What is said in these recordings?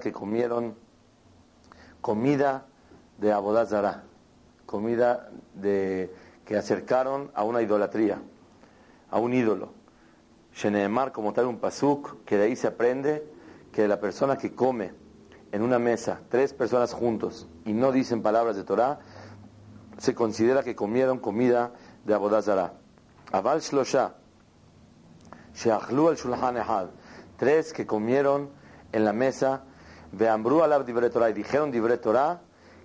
que comieron comida de Abodazara, comida de, que acercaron a una idolatría, a un ídolo. Sheneemar, como tal un pasuk, que de ahí se aprende que la persona que come en una mesa, tres personas juntos, y no dicen palabras de Torah, se considera que comieron comida de Abodazara. Aval Shlosha, Sheachlu al Shulhan Ehad, tres que comieron en la mesa Alab dibre Torah, y dijeron dibre Torah,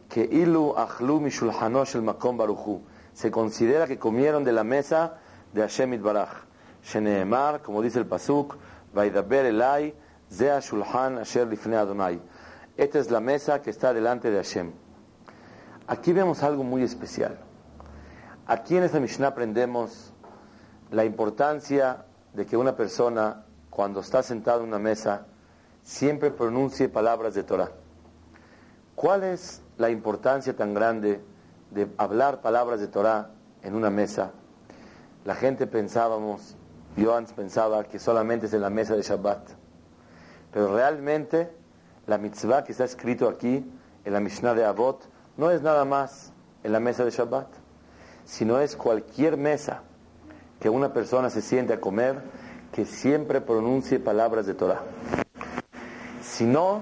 que ilu achlu mishulhanosh el makom baruchu. Se considera que comieron de la mesa de Hashem Itbarach. Sheneemar, como dice el pasuk, vaidaber elai, zea shulhan asher lifne Adonai. Esta es la mesa que está delante de Hashem. Aquí vemos algo muy especial. Aquí en esta Mishnah aprendemos la importancia de que una persona, cuando está sentado en una mesa, siempre pronuncie palabras de Torah. ¿Cuál es la importancia tan grande de hablar palabras de Torah en una mesa? La gente pensábamos, yo antes pensaba que solamente es en la mesa de Shabbat. Pero realmente la mitzvah que está escrito aquí en la Mishnah de Avot no es nada más en la mesa de Shabbat, sino es cualquier mesa que una persona se siente a comer que siempre pronuncie palabras de Torah. Si no,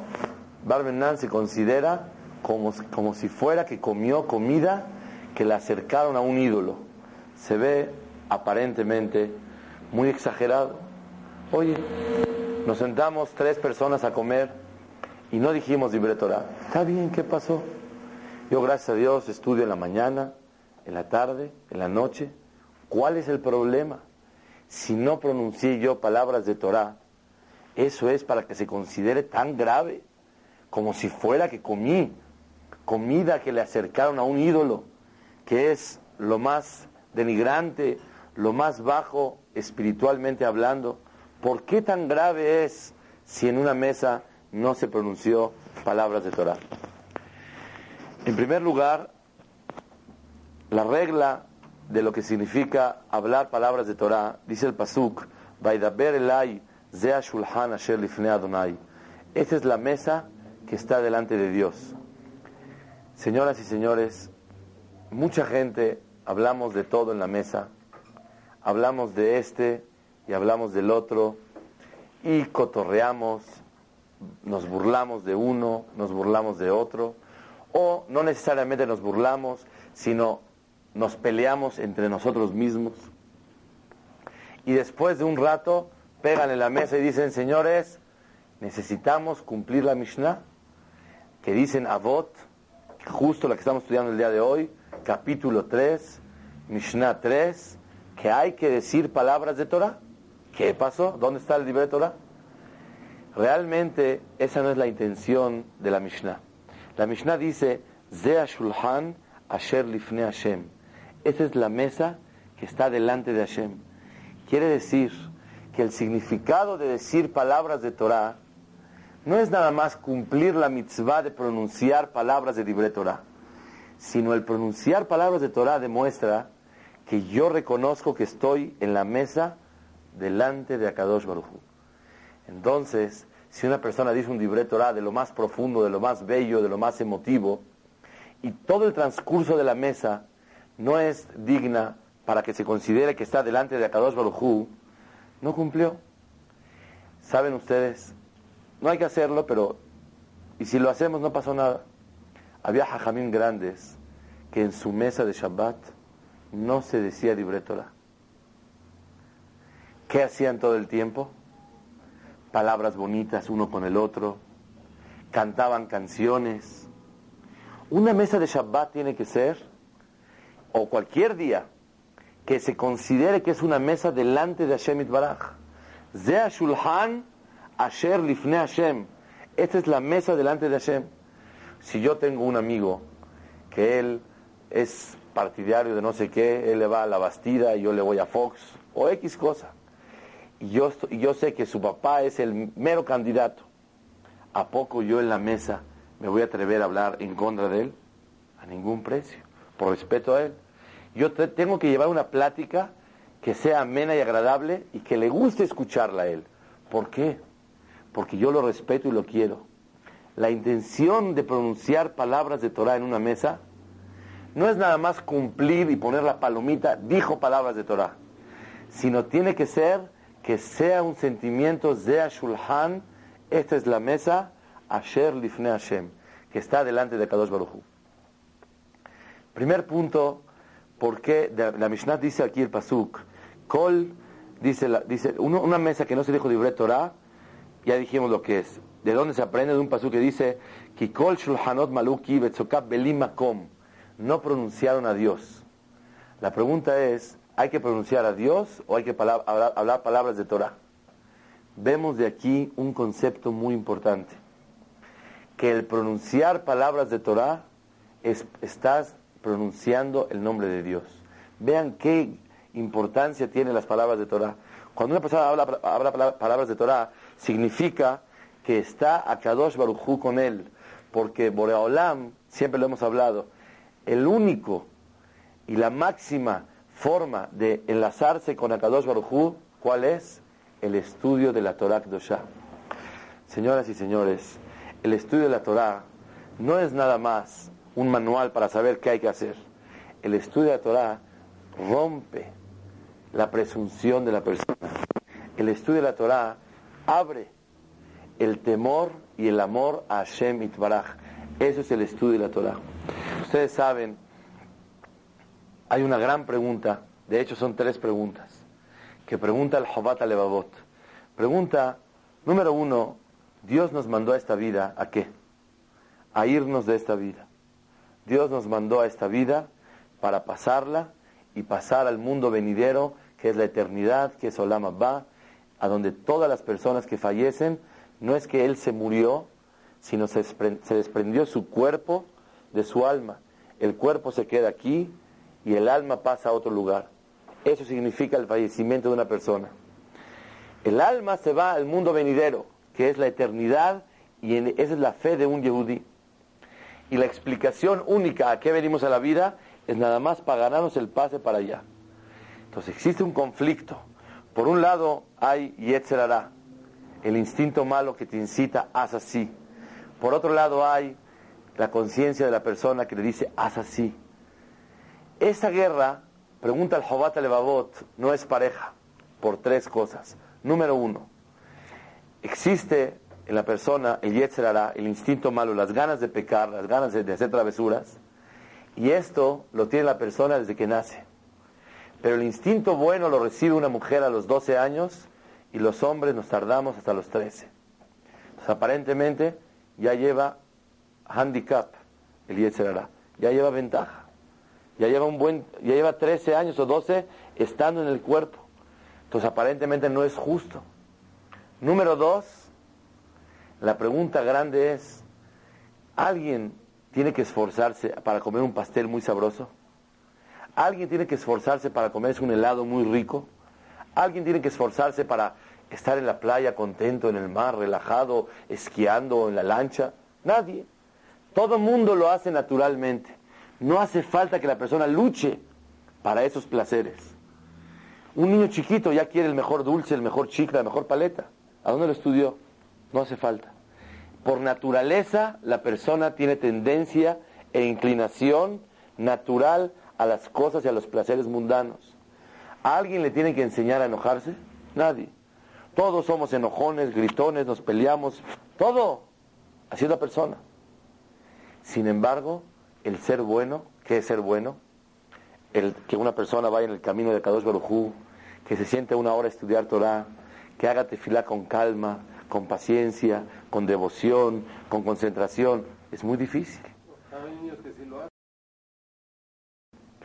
Barbenan se considera como, como si fuera que comió comida que le acercaron a un ídolo. Se ve aparentemente muy exagerado. Oye, nos sentamos tres personas a comer y no dijimos libre Torah. Está bien, ¿qué pasó? Yo, gracias a Dios, estudio en la mañana, en la tarde, en la noche. ¿Cuál es el problema? Si no pronuncié yo palabras de Torah, eso es para que se considere tan grave como si fuera que comí comida que le acercaron a un ídolo, que es lo más denigrante, lo más bajo espiritualmente hablando. ¿Por qué tan grave es si en una mesa no se pronunció palabras de Torah? En primer lugar, la regla de lo que significa hablar palabras de Torah, dice el Pasuk, Vaidaber Elai Shulhan Asher Lifne Adonai. Esta es la mesa que está delante de Dios. Señoras y señores, mucha gente hablamos de todo en la mesa, hablamos de este y hablamos del otro y cotorreamos, nos burlamos de uno, nos burlamos de otro, o no necesariamente nos burlamos, sino nos peleamos entre nosotros mismos. Y después de un rato pegan en la mesa y dicen, señores, necesitamos cumplir la Mishnah, que dicen Avot, justo la que estamos estudiando el día de hoy, capítulo 3, Mishnah 3, que hay que decir palabras de Torah. ¿Qué pasó? ¿Dónde está el libro de Torah? Realmente esa no es la intención de la Mishnah. La Mishnah dice, Zea Shulhan Asher Lifne Hashem. Esa es la mesa que está delante de Hashem. Quiere decir que el significado de decir palabras de Torah no es nada más cumplir la mitzvah de pronunciar palabras de libre Torah, sino el pronunciar palabras de Torah demuestra que yo reconozco que estoy en la mesa delante de Akadosh Baruj Entonces, si una persona dice un libre Torah de lo más profundo, de lo más bello, de lo más emotivo, y todo el transcurso de la mesa no es digna para que se considere que está delante de Akadosh Baruj no cumplió. ¿Saben ustedes? No hay que hacerlo, pero... Y si lo hacemos no pasó nada. Había hajamim grandes que en su mesa de Shabbat no se decía libre ¿Qué hacían todo el tiempo? Palabras bonitas uno con el otro, cantaban canciones. Una mesa de Shabbat tiene que ser, o cualquier día, que se considere que es una mesa delante de Hashem Itbaraj. Zea Shulhan Asher Lifne Hashem. Esta es la mesa delante de Hashem. Si yo tengo un amigo que él es partidario de no sé qué, él le va a la Bastida y yo le voy a Fox, o X cosa, y yo, y yo sé que su papá es el mero candidato, ¿a poco yo en la mesa me voy a atrever a hablar en contra de él? A ningún precio, por respeto a él. Yo tengo que llevar una plática que sea amena y agradable y que le guste escucharla a él. ¿Por qué? Porque yo lo respeto y lo quiero. la intención de pronunciar palabras de Torah en una mesa no es nada más cumplir y poner la palomita, dijo palabras de Torah, sino tiene que ser que sea un sentimiento de Shulhan, esta es la mesa, Asher Lifne Hashem, que está delante de Kadosh Baruch Primer punto, porque la Mishnah dice aquí el Pasuk, Kol, dice, dice una mesa que no se dijo de Torah, ya dijimos lo que es. ¿De dónde se aprende? De un Pasuk que dice, Kikol Shulhanot Maluki Belimakom, no pronunciaron a Dios. La pregunta es, ¿hay que pronunciar a Dios o hay que hablar, palabras de Torah? Vemos de aquí un concepto muy importante, que el pronunciar palabras de Torah es, estás pronunciando el nombre de Dios. Vean qué importancia tienen las palabras de Torah. Cuando una persona habla, palabras de Torah, significa que está a Kadosh Barujú con él, porque Boreolam, siempre lo hemos hablado, el único y la máxima forma de enlazarse con Akadosh Baruj ¿cuál es? El estudio de la Torah Kdosha. Señoras y señores, el estudio de la Torah no es nada más un manual para saber qué hay que hacer. El estudio de la Torah rompe la presunción de la persona. El estudio de la Torah abre el temor y el amor a Hashem Itbaraj. Eso es el estudio de la Torah. Ustedes saben, hay una gran pregunta, de hecho son tres preguntas, que pregunta el Jobat Levavot. Pregunta, número uno, Dios nos mandó a esta vida, ¿a qué? A irnos de esta vida. Dios nos mandó a esta vida para pasarla y pasar al mundo venidero, que es la eternidad, que es Olam Abba, a donde todas las personas que fallecen, no es que Él se murió, sino se desprendió su cuerpo de su alma. El cuerpo se queda aquí y el alma pasa a otro lugar. Eso significa el fallecimiento de una persona. El alma se va al mundo venidero, que es la eternidad, y esa es la fe de un yehudí. Y la explicación única a qué venimos a la vida es nada más para ganarnos el pase para allá. Entonces existe un conflicto. Por un lado hay Yetzerara, el instinto malo que te incita, haz así. Por otro lado hay la conciencia de la persona que le dice, haz así. Esa guerra, pregunta el Jobat Levavot, no es pareja, por tres cosas. Número uno, existe en la persona el Yetzerara, el instinto malo, las ganas de pecar, las ganas de, hacer travesuras, y esto lo tiene la persona desde que nace. Pero el instinto bueno lo recibe una mujer a los 12 años y los hombres nos tardamos hasta los 13. Entonces, aparentemente ya lleva handicap el Yetzerara, ya lleva ventaja, ya lleva un buen, ya lleva 13 años o 12 estando en el cuerpo. Entonces aparentemente no es justo. Número dos, la pregunta grande es, ¿alguien tiene que esforzarse para comer un pastel muy sabroso? ¿Alguien tiene que esforzarse para comerse un helado muy rico? ¿Alguien tiene que esforzarse para estar en la playa contento, en el mar, relajado, esquiando en la lancha? Nadie. Todo el mundo lo hace naturalmente. No hace falta que la persona luche para esos placeres. Un niño chiquito ya quiere el mejor dulce, el mejor chicle, la mejor paleta. ¿A dónde lo estudió? No hace falta. Por naturaleza, la persona tiene tendencia e inclinación natural a las cosas y a los placeres mundanos. ¿A alguien le tiene que enseñar a enojarse? Nadie. Todos somos enojones, gritones, nos peleamos, todo. Así es la persona. Sin embargo, el ser bueno, ¿qué es ser bueno? El que una persona vaya en el camino de Kadosh Barujú, que se siente una hora a estudiar Torah, que haga tefilá con calma, con paciencia, con devoción, con concentración, es muy difícil.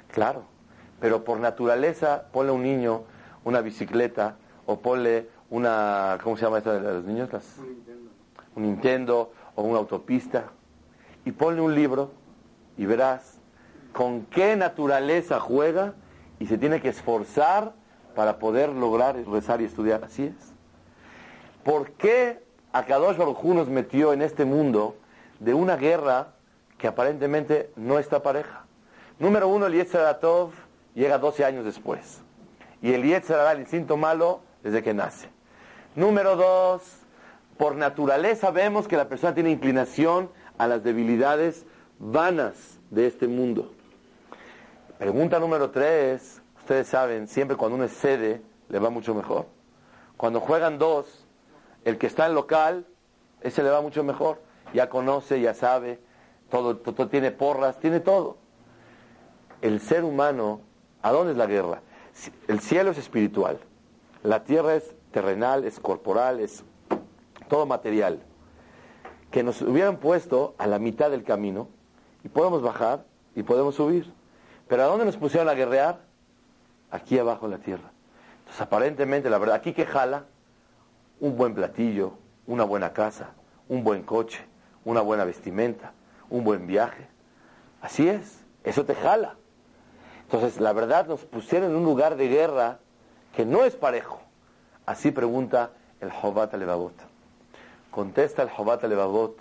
Claro, pero por naturaleza ponle a un niño una bicicleta o ponle una, ¿cómo se llama esto de los niños? un Nintendo o una autopista y ponle un libro y verás con qué naturaleza juega y se tiene que esforzar para poder lograr rezar y estudiar. Así es. ¿Por qué Akadosh Baruj nos metió en este mundo de una guerra que aparentemente no está pareja? Número uno, el Yetzeratov llega 12 años después. Y el Yetzerat, el instinto malo, desde que nace. Número dos, Por naturaleza vemos que la persona tiene inclinación a las debilidades vanas de este mundo. Pregunta número tres. Ustedes saben, siempre cuando uno es sede, le va mucho mejor. Cuando juegan dos, el que está en local, ese le va mucho mejor. Ya conoce, ya sabe, todo, todo, tiene porras, tiene todo. El ser humano, ¿a dónde es la guerra? El cielo es espiritual, la tierra es terrenal, es corporal, es todo material. Que nos hubieran puesto a la mitad del camino y podemos bajar y podemos subir. Pero ¿a dónde nos pusieron a guerrear? Aquí abajo en la tierra. Entonces aparentemente, la verdad, aquí que jala un buen platillo, una buena casa, un buen coche, una buena vestimenta, un buen viaje. Así es, eso te jala. Entonces, la verdad, nos pusieron en un lugar de guerra que no es parejo. Así pregunta el Jobat Alevabot. Contesta el Jobat Alevabot,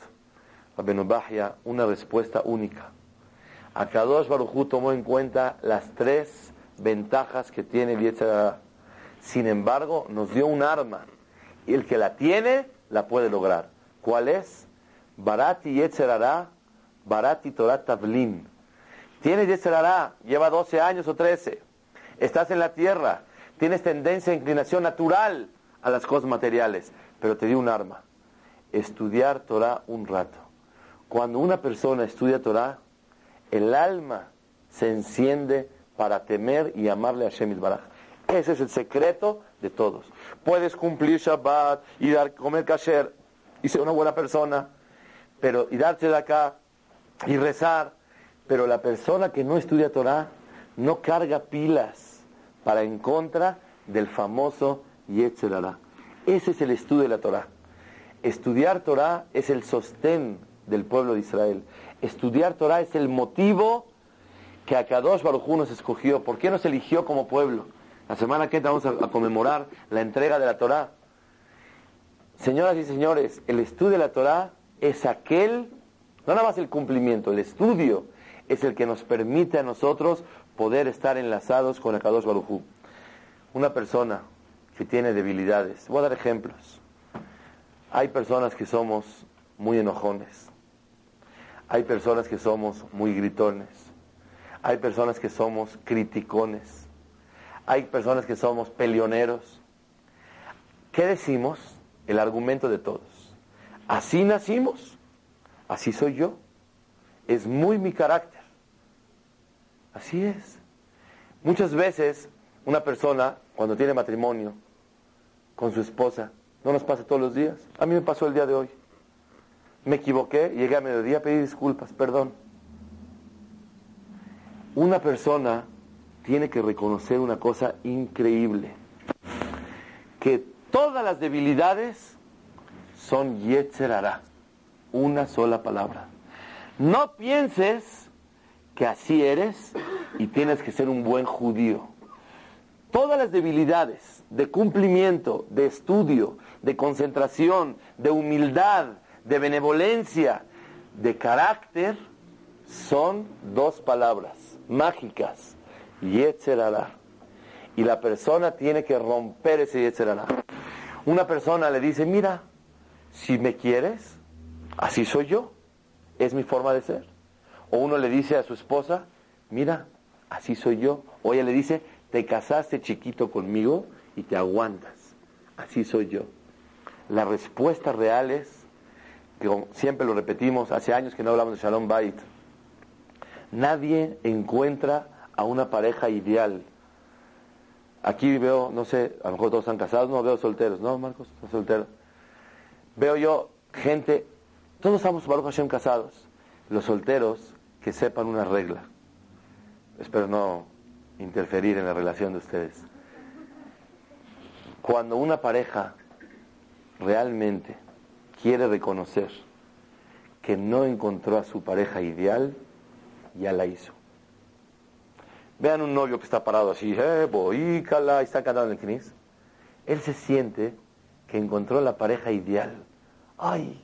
Bahia, una respuesta única. Akadosh Barujú tomó en cuenta las tres ventajas que tiene Yetzirah. Sin embargo, nos dio un arma. Y el que la tiene, la puede lograr. ¿Cuál es? Barati Yetzerara, Barati Torah Tavlin. Tienes Yetzerara, lleva 12 años o 13. Estás en la tierra, tienes tendencia, inclinación natural a las cosas materiales, pero te dio un arma. Estudiar Torah un rato. Cuando una persona estudia Torah, el alma se enciende para temer y amarle a Shemit Baraj. Ese es el secreto de todos. Puedes cumplir Shabbat y dar, comer kasher y ser una buena persona, pero y darse de acá y rezar, pero la persona que no estudia Torah no carga pilas para en contra del famoso Yetzerara. Ese es el estudio de la Torah. Estudiar Torah es el sostén del pueblo de Israel. Estudiar Torah es el motivo que Akadosh Baruj nos escogió. ¿Por qué nos eligió como pueblo? La semana que vamos a, conmemorar la entrega de la Torah. Señoras y señores, el estudio de la Torah es aquel, no nada más el cumplimiento, el estudio es el que nos permite a nosotros poder estar enlazados con Akadosh Baruj Una persona que tiene debilidades, voy a dar ejemplos. Hay personas que somos muy enojones. Hay personas que somos muy gritones. Hay personas que somos criticones. Hay personas que somos peleoneros. ¿Qué decimos? El argumento de todos. Así nacimos. Así soy yo. Es muy mi carácter. Así es. Muchas veces una persona, cuando tiene matrimonio con su esposa, no nos pasa todos los días. A mí me pasó el día de hoy me equivoqué, llegué a mediodía, pedí disculpas, perdón. Una persona tiene que reconocer una cosa increíble, que todas las debilidades son Yetzerara, una sola palabra. No pienses que así eres y tienes que ser un buen judío. Todas las debilidades de cumplimiento, de estudio, de concentración, de humildad, de benevolencia, de carácter, son dos palabras mágicas, Yetzerara. Y la persona tiene que romper ese Yetzerara. Una persona le dice, mira, si me quieres, así soy yo, es mi forma de ser. O uno le dice a su esposa, mira, así soy yo. O ella le dice, te casaste chiquito conmigo y te aguantas, así soy yo. La respuesta real es, que siempre lo repetimos, hace años que no hablamos de Shalom Bait. Nadie encuentra a una pareja ideal. Aquí veo, no sé, a lo mejor todos están casados, no veo solteros, ¿no, Marcos? Están solteros. Veo yo gente, todos estamos Baruch Hashem casados, los solteros que sepan una regla. Espero no interferir en la relación de ustedes. Cuando una pareja realmente quiere reconocer que no encontró a su pareja ideal, ya la hizo. Vean un novio que está parado así, eh, boícala, y está cantando el knis. Él se siente que encontró la pareja ideal. Ay,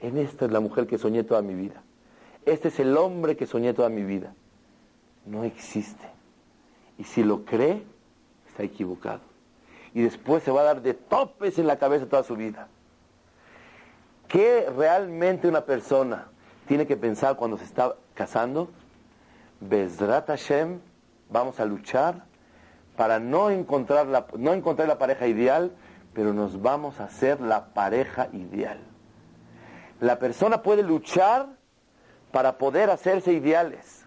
en esta es la mujer que soñé toda mi vida. Este es el hombre que soñé toda mi vida. No existe. Y si lo cree, está equivocado. Y después se va a dar de topes en la cabeza toda su vida. ¿Qué realmente una persona tiene que pensar cuando se está casando? Bezrat Hashem, vamos a luchar para no encontrar la, no encontrar la pareja ideal, pero nos vamos a hacer la pareja ideal. La persona puede luchar para poder hacerse ideales,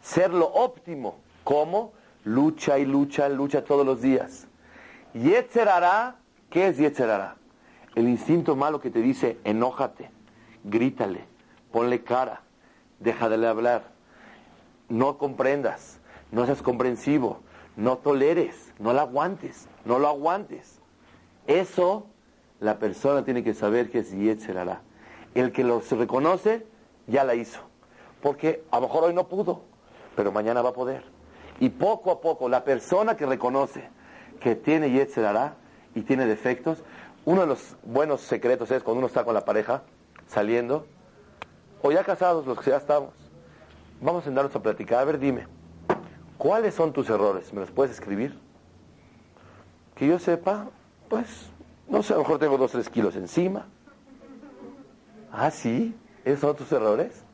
ser lo óptimo. ¿Cómo? Lucha y lucha, lucha todos los días. Yetzer ¿qué es Yetzer El instinto malo que te dice, enójate, grítale, ponle cara, deja de hablar, no comprendas, no seas comprensivo, no toleres, no la aguantes, no lo aguantes. Eso la persona tiene que saber que es Yetzer El que lo reconoce, ya la hizo. Porque a lo mejor hoy no pudo, pero mañana va a poder. Y poco a poco, la persona que reconoce que tiene Yetzer y tiene defectos, uno de los buenos secretos es cuando uno está con la pareja, saliendo, o ya casados, los que ya estamos, vamos a sentarnos a platicar. A ver, dime, ¿cuáles son tus errores? ¿Me los puedes escribir? Que yo sepa, pues, no sé, a lo mejor tengo dos, tres kilos encima. Ah, sí, esos son tus errores.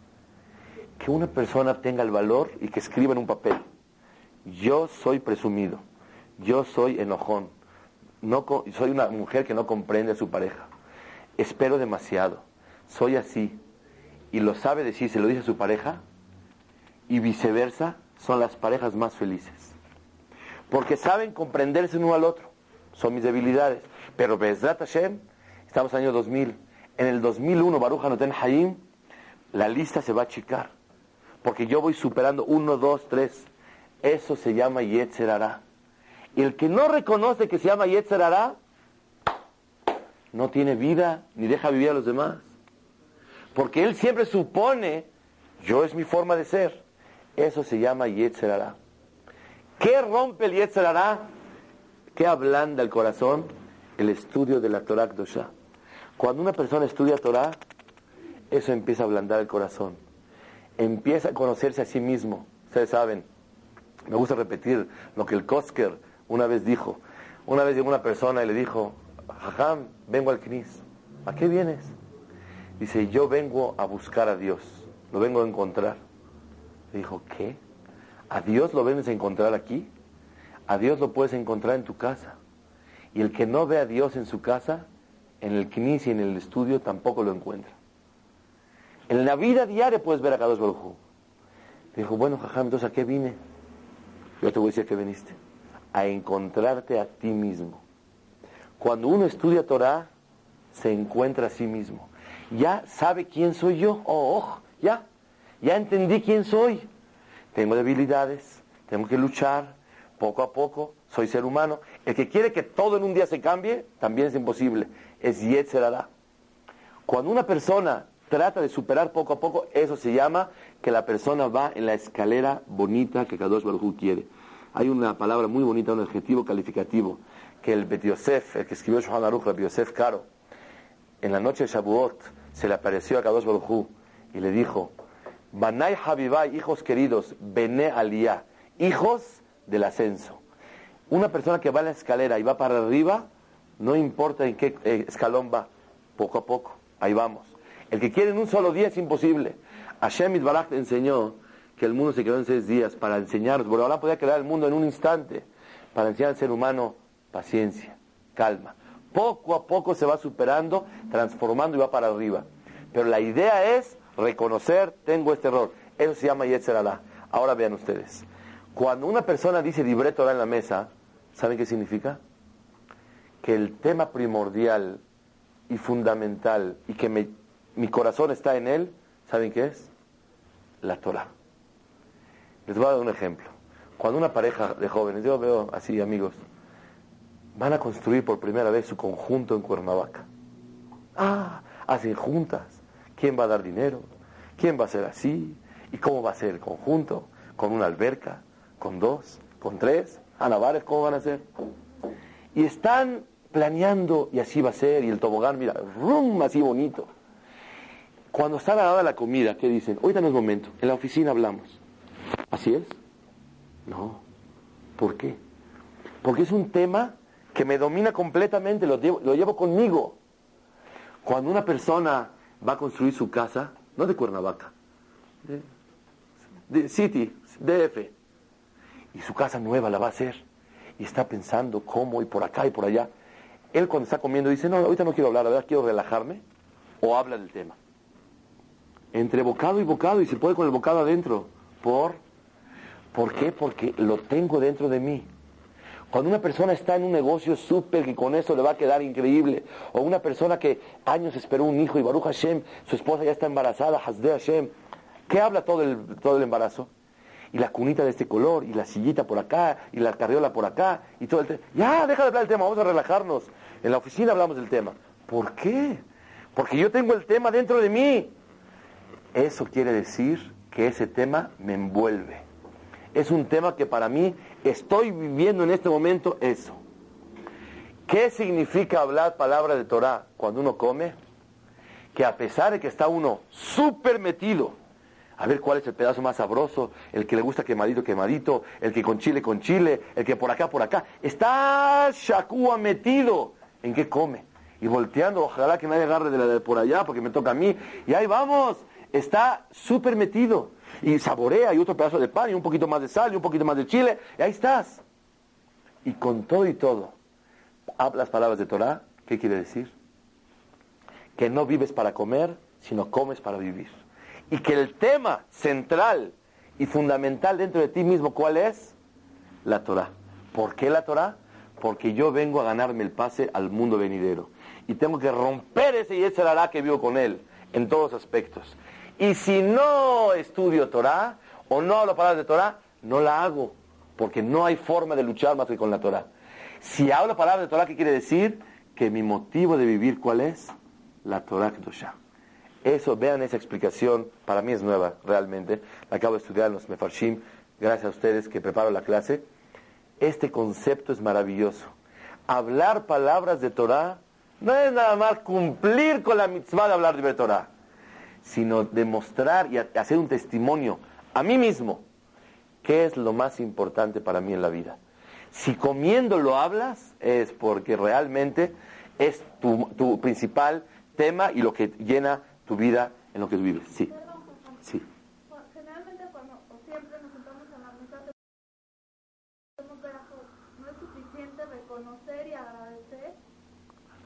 Que una persona tenga el valor y que escriba en un papel. Yo soy presumido, yo soy enojón, no, soy una mujer que no comprende a su pareja, espero demasiado, soy así, y lo sabe decir, se lo dice a su pareja, y viceversa, son las parejas más felices. Porque saben comprenderse uno al otro, son mis debilidades. Pero Bezrat Hashem, estamos en el año 2000, en el 2001, Baruch Hanoten Hayim, la lista se va a achicar. Porque yo voy superando uno, dos, tres. Eso se llama Yetzerara. Y el que no reconoce que se llama Yetzerara, no tiene vida ni deja vivir a los demás. Porque él siempre supone, yo es mi forma de ser. Eso se llama Yetzerara. ¿Qué rompe el Yetzerara? ¿Qué ablanda el corazón? El estudio de la Torah Kdosha. Cuando una persona estudia Torah, eso empieza a ablandar el corazón. Empieza a conocerse a sí mismo. Ustedes saben, me gusta repetir lo que el Kosker una vez dijo. Una vez llegó una persona y le dijo, Jajam, vengo al Knis. ¿A qué vienes? Dice, yo vengo a buscar a Dios, lo vengo a encontrar. Dijo, ¿qué? ¿A Dios lo vienes a encontrar aquí? A Dios lo puedes encontrar en tu casa. Y el que no ve a Dios en su casa, en el Knis y en el estudio, tampoco lo encuentra. En la vida diaria puedes ver a Kadosh Baruj Dijo, bueno, jajam, entonces ¿a qué vine? Yo te voy a decir que viniste. A encontrarte a ti mismo. Cuando uno estudia Torah, se encuentra a sí mismo. Ya sabe quién soy yo. Oh, oh, ya. Ya entendí quién soy. Tengo debilidades, tengo que luchar poco a poco. Soy ser humano. El que quiere que todo en un día se cambie, también es imposible. Es Yetzerara. Cuando una persona trata de superar poco a poco, eso se llama que la persona va en la escalera bonita que Kadosh Baruj quiere. Hay una palabra muy bonita, un adjetivo calificativo, que el Bet Yosef, el que escribió Shohan Aruch, el Yosef Caro, en la noche de Shavuot, se le apareció a Kadosh Baruj y le dijo, Banay Habibay, hijos queridos, Bene Aliyah, hijos del ascenso. Una persona que va en la escalera y va para arriba, no importa en qué eh, escalón va, poco a poco, ahí vamos. El que quiere en un solo día es imposible. Hashem Itbaraj enseñó que el mundo se quedó en seis días para enseñarnos. ahora podía crear el mundo en un instante para enseñar al ser humano paciencia, calma. Poco a poco se va superando, transformando y va para arriba. Pero la idea es reconocer, tengo este error. Eso se llama Yetzer Ahora vean ustedes. Cuando una persona dice libreto en la mesa, ¿saben qué significa? Que el tema primordial y fundamental y que mi corazón está en él, ¿saben qué es? la Torah. Les voy a dar un ejemplo. Cuando una pareja de jóvenes, yo veo así amigos, van a construir por primera vez su conjunto en Cuernavaca. Ah, hacen juntas. ¿Quién va a dar dinero? ¿Quién va a ser así? ¿Y cómo va a ser el conjunto? ¿Con una alberca? ¿Con dos? ¿Con tres? ¿A Navares cómo van a ser? Y están planeando y así va a ser, y el tobogán, mira, rum, así bonito. Cuando está a la hora de la comida, ¿qué dicen? Ahorita no es momento, en la oficina hablamos. ¿Así es? No. ¿Por qué? Porque es un tema que me domina completamente, lo llevo, lo llevo conmigo. Cuando una persona va a construir su casa, no de Cuernavaca, de, City, DF, y su casa nueva la va a hacer, y está pensando cómo, y por acá y por allá, él cuando está comiendo dice, no, ahorita no quiero hablar, la verdad quiero relajarme, o habla del tema. Entre bocado y bocado, y se puede con el bocado adentro. ¿Por? ¿Por qué? Porque lo tengo dentro de mí. Cuando una persona está en un negocio súper que con eso le va a quedar increíble, o una persona que años esperó un hijo y Baruch Hashem, su esposa ya está embarazada, Hasde Hashem, ¿qué habla todo el, todo el embarazo? Y la cunita de este color, y la sillita por acá, y la carriola por acá, y todo el tema. Ya, deja de hablar del tema, vamos a relajarnos. En la oficina hablamos del tema. ¿Por qué? Porque yo tengo el tema dentro de mí. Eso quiere decir que ese tema me envuelve. Es un tema que para mí estoy viviendo en este momento eso. ¿Qué significa hablar palabra de Torah cuando uno come? Que a pesar de que está uno súper metido, a ver cuál es el pedazo más sabroso, el que le gusta quemadito, quemadito, el que con chile, con chile, el que por acá, por acá, está Shakua metido en qué come. Y volteando, ojalá que nadie agarre de la de por allá porque me toca a mí. Y ahí vamos, está súper metido. Y saborea, y otro pedazo de pan, y un poquito más de sal, y un poquito más de chile, y ahí estás. Y con todo y todo, hablas palabras de Torah, ¿qué quiere decir? Que no vives para comer, sino comes para vivir. Y que el tema central y fundamental dentro de ti mismo, ¿cuál es? La Torah. ¿Por qué la Torah? Porque yo vengo a ganarme el pase al mundo venidero. Y tengo que romper ese y ese hará que vivo con él, en todos aspectos. Y si no estudio Torah o no hablo palabras de Torah, no la hago, porque no hay forma de luchar más que con la Torah. Si hablo palabras de Torah, ¿qué quiere decir? Que mi motivo de vivir, ¿cuál es? La Torah Kedoshah. Eso, vean esa explicación, para mí es nueva, realmente. La acabo de estudiar en los Mefarshim, gracias a ustedes que preparo la clase. Este concepto es maravilloso. Hablar palabras de Torah no es nada más cumplir con la mitzvah de hablar de Torah sino demostrar y hacer un testimonio a mí mismo qué es lo más importante para mí en la vida. Si comiendo lo hablas, es porque realmente es tu, principal tema y lo que llena tu vida en lo que tú vives. Sí. Sí. Generalmente cuando siempre nos sentamos en la mesa no es suficiente reconocer y agradecer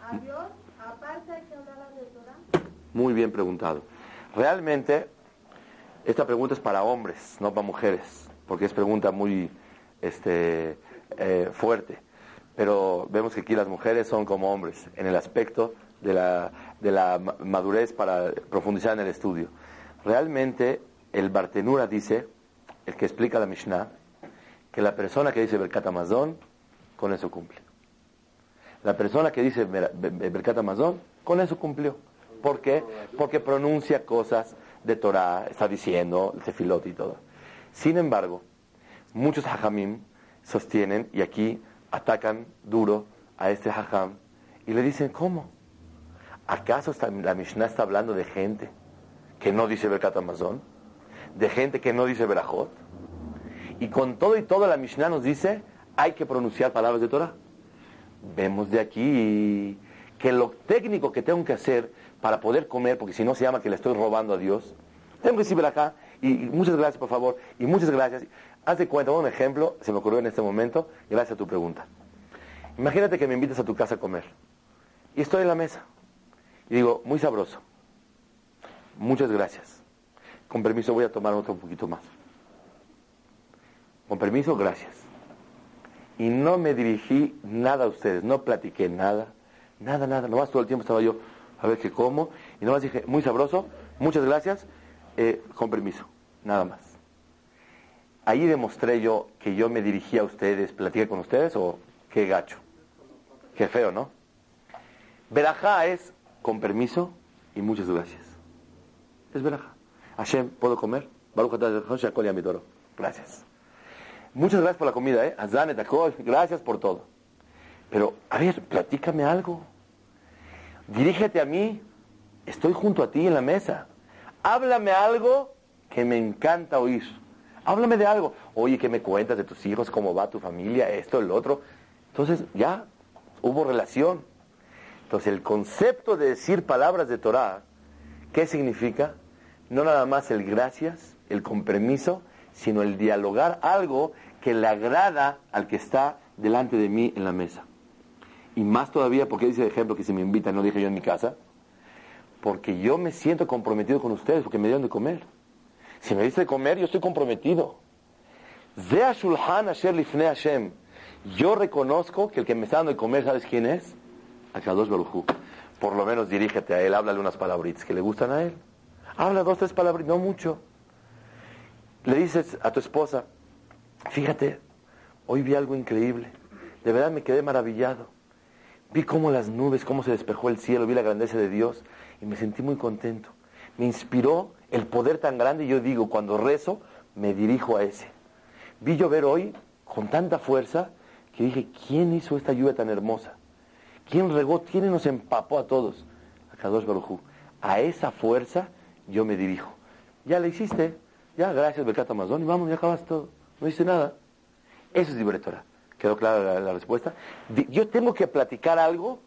a Dios, aparte hay que hablar de Torah. Muy bien preguntado. Realmente, esta pregunta es para hombres, no para mujeres, porque es pregunta muy este, eh, fuerte. Pero vemos que aquí las mujeres son como hombres en el aspecto de la, madurez para profundizar en el estudio. Realmente, el Bartenura dice, el que explica la Mishnah, que la persona que dice Berkat Amazon, con eso cumple. La persona que dice Berkat Amazon, con eso cumplió. ¿Por qué? Porque pronuncia cosas de Torah, está diciendo el tefilot y todo. Sin embargo, muchos hajamim sostienen y aquí atacan duro a este hajam y le dicen, ¿cómo? ¿Acaso la Mishnah está hablando de gente que no dice Berkat Amazon? ¿De gente que no dice Berajot? Y con todo y todo la Mishnah nos dice, hay que pronunciar palabras de Torah. Vemos de aquí que lo técnico que tengo que hacer para poder comer, porque si no se llama que le estoy robando a Dios. Tengo que decir acá, y, muchas gracias por favor, y muchas gracias. Haz de cuenta, un ejemplo, se me ocurrió en este momento, gracias a tu pregunta. Imagínate que me invitas a tu casa a comer, y estoy en la mesa, y digo, muy sabroso, muchas gracias. Con permiso voy a tomar otro poquito más. Con permiso, gracias. Y no me dirigí nada a ustedes, no platiqué nada, nada, nada, nomás todo el tiempo estaba yo a ver qué como. Y nomás dije, muy sabroso, muchas gracias, eh, con permiso, nada más. Ahí demostré yo que yo me dirigí a ustedes, platiqué con ustedes, o qué gacho, qué feo, ¿no? Verajá es con permiso y muchas gracias. Es verajá. Hashem, ¿puedo comer? Gracias. Muchas gracias por la comida, ¿eh? Gracias por todo. Pero, a ver, platícame algo. Dirígete a mí, estoy junto a ti en la mesa. Háblame algo que me encanta oír. Háblame de algo. Oye, ¿qué me cuentas de tus hijos? ¿Cómo va tu familia? Esto, el otro. Entonces, ya hubo relación. Entonces el concepto de decir palabras de Torah, ¿qué significa? No nada más el gracias, el compromiso, sino el dialogar algo que le agrada al que está delante de mí en la mesa. Y más todavía, porque dice el ejemplo que si me invitan, no dije yo en mi casa, porque yo me siento comprometido con ustedes, porque me dieron de comer. Si me dice de comer, yo estoy comprometido. Yo reconozco que el que me está dando de comer, ¿sabes quién es? Akadosh Baruchu. Por lo menos dirígete a él, háblale unas palabritas que le gustan a él. Habla dos, tres palabras, no mucho. Le dices a tu esposa, fíjate, hoy vi algo increíble. De verdad me quedé maravillado. Vi cómo las nubes, cómo se despejó el cielo, vi la grandeza de Dios y me sentí muy contento. Me inspiró el poder tan grande y yo digo, cuando rezo, me dirijo a ese. Vi llover hoy con tanta fuerza que dije, ¿quién hizo esta lluvia tan hermosa? ¿Quién regó? ¿Quién nos empapó a todos? A Kadosh Barujú. A esa fuerza yo me dirijo. Ya la hiciste, ya gracias Becat Amazon y vamos, ya acabas todo. No hice nada. Eso es libretora. ¿Quedó clara la, respuesta? Yo tengo que platicar algo